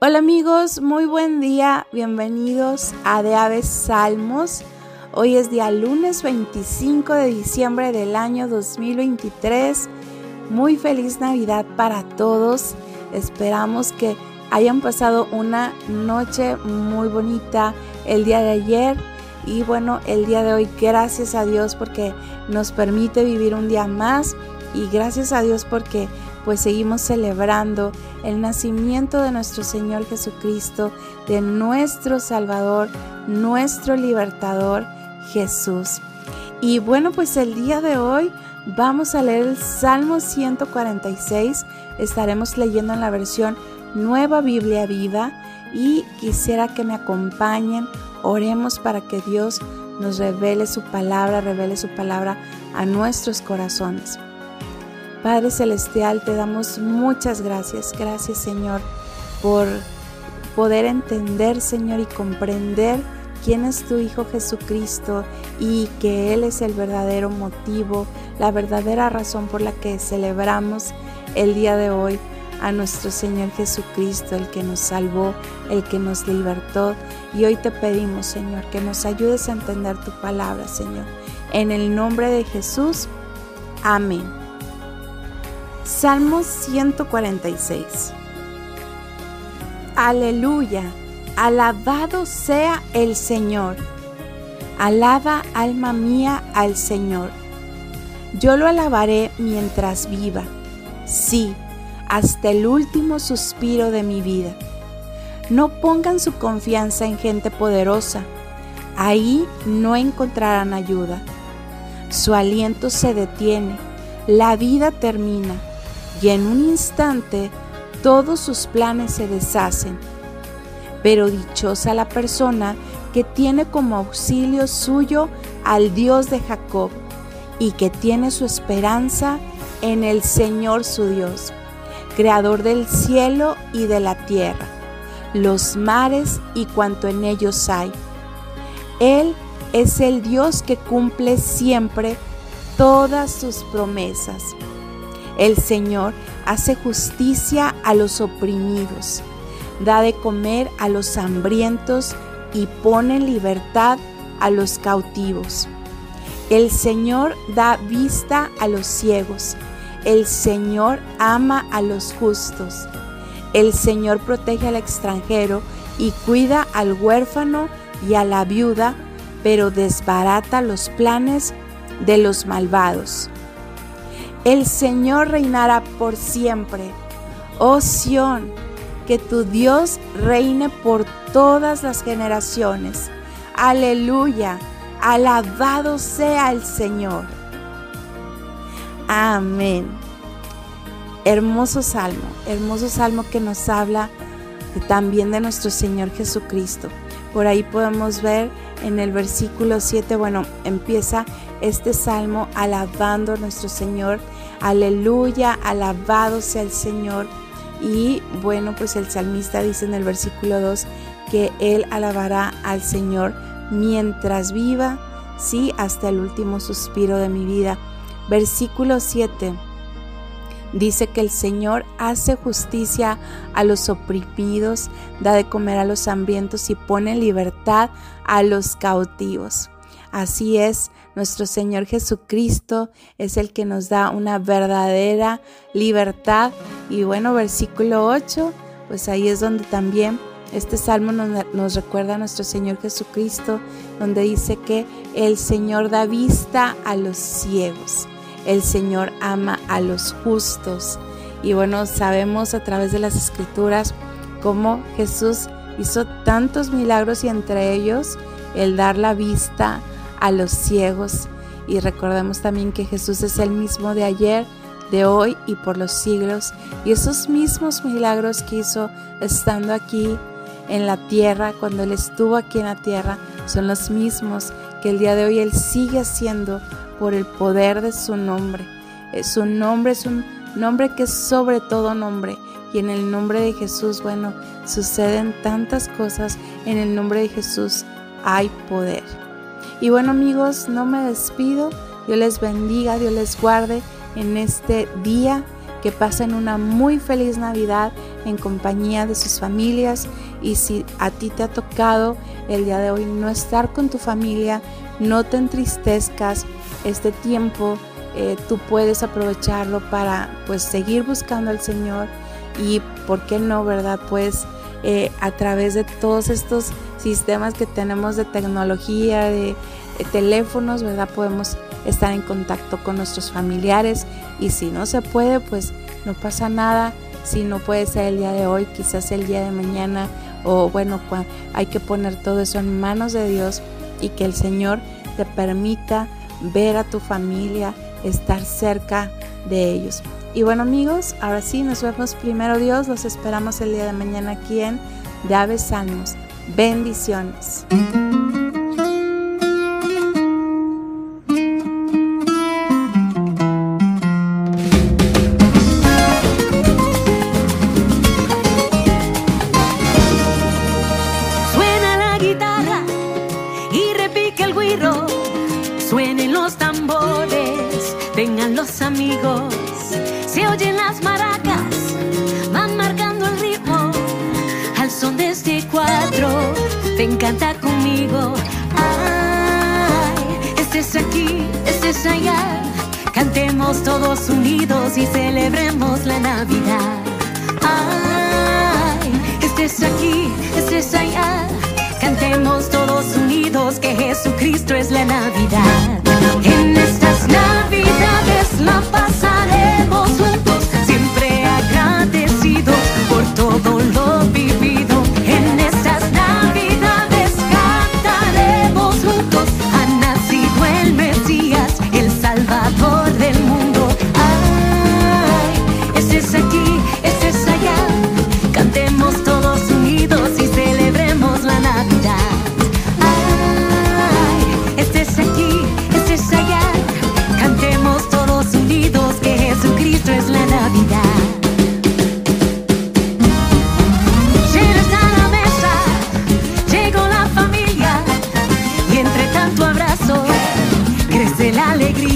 Hola amigos, muy buen día, bienvenidos a De Aves Salmos. Hoy es día lunes 25 de diciembre del año 2023. Muy feliz Navidad para todos. Esperamos que hayan pasado una noche muy bonita el día de ayer y bueno, el día de hoy gracias a Dios porque nos permite vivir un día más y gracias a Dios porque pues seguimos celebrando el nacimiento de nuestro Señor Jesucristo, de nuestro Salvador, nuestro libertador Jesús. Y bueno, pues el día de hoy vamos a leer el Salmo 146. Estaremos leyendo en la versión Nueva Biblia Viva y quisiera que me acompañen. Oremos para que Dios nos revele su palabra, revele su palabra a nuestros corazones. Padre Celestial, te damos muchas gracias. Gracias Señor por poder entender, Señor, y comprender quién es tu Hijo Jesucristo y que Él es el verdadero motivo, la verdadera razón por la que celebramos el día de hoy a nuestro Señor Jesucristo, el que nos salvó, el que nos libertó. Y hoy te pedimos, Señor, que nos ayudes a entender tu palabra, Señor. En el nombre de Jesús, amén. Salmo 146. Aleluya, alabado sea el Señor. Alaba alma mía al Señor. Yo lo alabaré mientras viva, sí, hasta el último suspiro de mi vida. No pongan su confianza en gente poderosa, ahí no encontrarán ayuda. Su aliento se detiene, la vida termina y en un instante todos sus planes se deshacen. Pero dichosa la persona que tiene como auxilio suyo al Dios de Jacob y que tiene su esperanza en el Señor su Dios, creador del cielo y de la tierra, los mares y cuanto en ellos hay. Él es el Dios que cumple siempre todas sus promesas. El Señor hace justicia a los oprimidos, da de comer a los hambrientos y pone en libertad a los cautivos. El Señor da vista a los ciegos. El Señor ama a los justos. El Señor protege al extranjero y cuida al huérfano y a la viuda, pero desbarata los planes de los malvados. El Señor reinará por siempre. Oh Sión, que tu Dios reine por todas las generaciones. Aleluya, alabado sea el Señor. Amén. Hermoso salmo, hermoso salmo que nos habla también de nuestro Señor Jesucristo. Por ahí podemos ver en el versículo 7, bueno, empieza este salmo alabando a nuestro Señor. Aleluya, alabado sea el Señor. Y bueno, pues el salmista dice en el versículo 2 que él alabará al Señor mientras viva, sí, hasta el último suspiro de mi vida. Versículo 7 Dice que el Señor hace justicia a los oprimidos, da de comer a los hambrientos y pone en libertad a los cautivos. Así es, nuestro Señor Jesucristo es el que nos da una verdadera libertad. Y bueno, versículo 8, pues ahí es donde también este salmo nos, nos, recuerda a nuestro Señor Jesucristo, donde dice que el Señor da vista a los ciegos. El Señor ama a los justos. Y bueno, sabemos a través de las escrituras cómo Jesús hizo tantos milagros y entre ellos el dar la vista a los ciegos. Y recordemos también que Jesús es el mismo de ayer, de hoy y por los siglos. Y esos mismos milagros que hizo estando aquí en la tierra, cuando Él estuvo aquí en la tierra, son los mismos que el día de hoy Él sigue haciendo por el poder de su nombre. Eh, su nombre es un nombre que es sobre todo nombre. Y en el nombre de Jesús, bueno, suceden tantas cosas. En el nombre de Jesús hay poder. Y bueno amigos, no me despido. Dios les bendiga, Dios les guarde en este día. Que pasen una muy feliz Navidad en compañía de sus familias y si a ti te ha tocado el día de hoy no estar con tu familia, no te entristezcas. Este tiempo eh, tú puedes aprovecharlo para pues seguir buscando al Señor y por qué no, ¿verdad? Pues eh, a través de todos estos sistemas que tenemos de tecnología, de, teléfonos, ¿verdad? Podemos estar en contacto con nuestros familiares y si no se puede, pues no pasa nada. Si no puede ser el día de hoy, quizás el día de mañana o bueno, hay que poner todo eso en manos de Dios y que el Señor te permita ver a tu familia, estar cerca de ellos. Y bueno amigos, ahora sí, nos vemos primero Dios, los esperamos el día de mañana aquí en De Aves Salmos. Bendiciones. Suena la guitarra y repique el guiro, suenen los tambores, vengan los amigos, se oyen las maracas, van marcando el ritmo al son de este cuatro, ven canta conmigo, ay, estés aquí, estés allá, cantemos todos unidos y celebremos la Navidad. Ay, estés aquí, estés allá. Cantemos todos unidos que Jesucristo es la Navidad. Alegría.